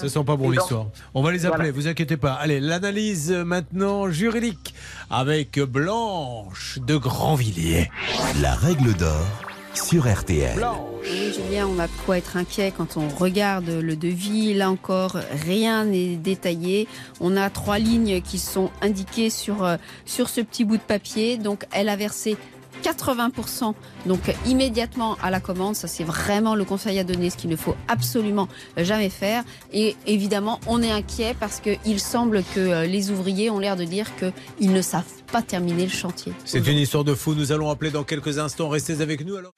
ça sent pas bon l'histoire. On va les appeler, vous inquiétez pas. Allez, l'analyse maintenant juridique avec Blanche de Grandvilliers. La règle d'or sur RTL. Oui, Julien, on a de quoi être inquiet quand on regarde le devis. Là encore, rien n'est détaillé. On a trois lignes qui sont indiquées sur, euh, sur ce petit bout de papier. Donc, elle a versé 80% donc immédiatement à la commande. Ça, c'est vraiment le conseil à donner, ce qu'il ne faut absolument jamais faire. Et évidemment, on est inquiet parce qu'il semble que euh, les ouvriers ont l'air de dire qu'ils ne savent pas terminer le chantier. C'est une histoire de fou. Nous allons appeler dans quelques instants. Restez avec nous alors.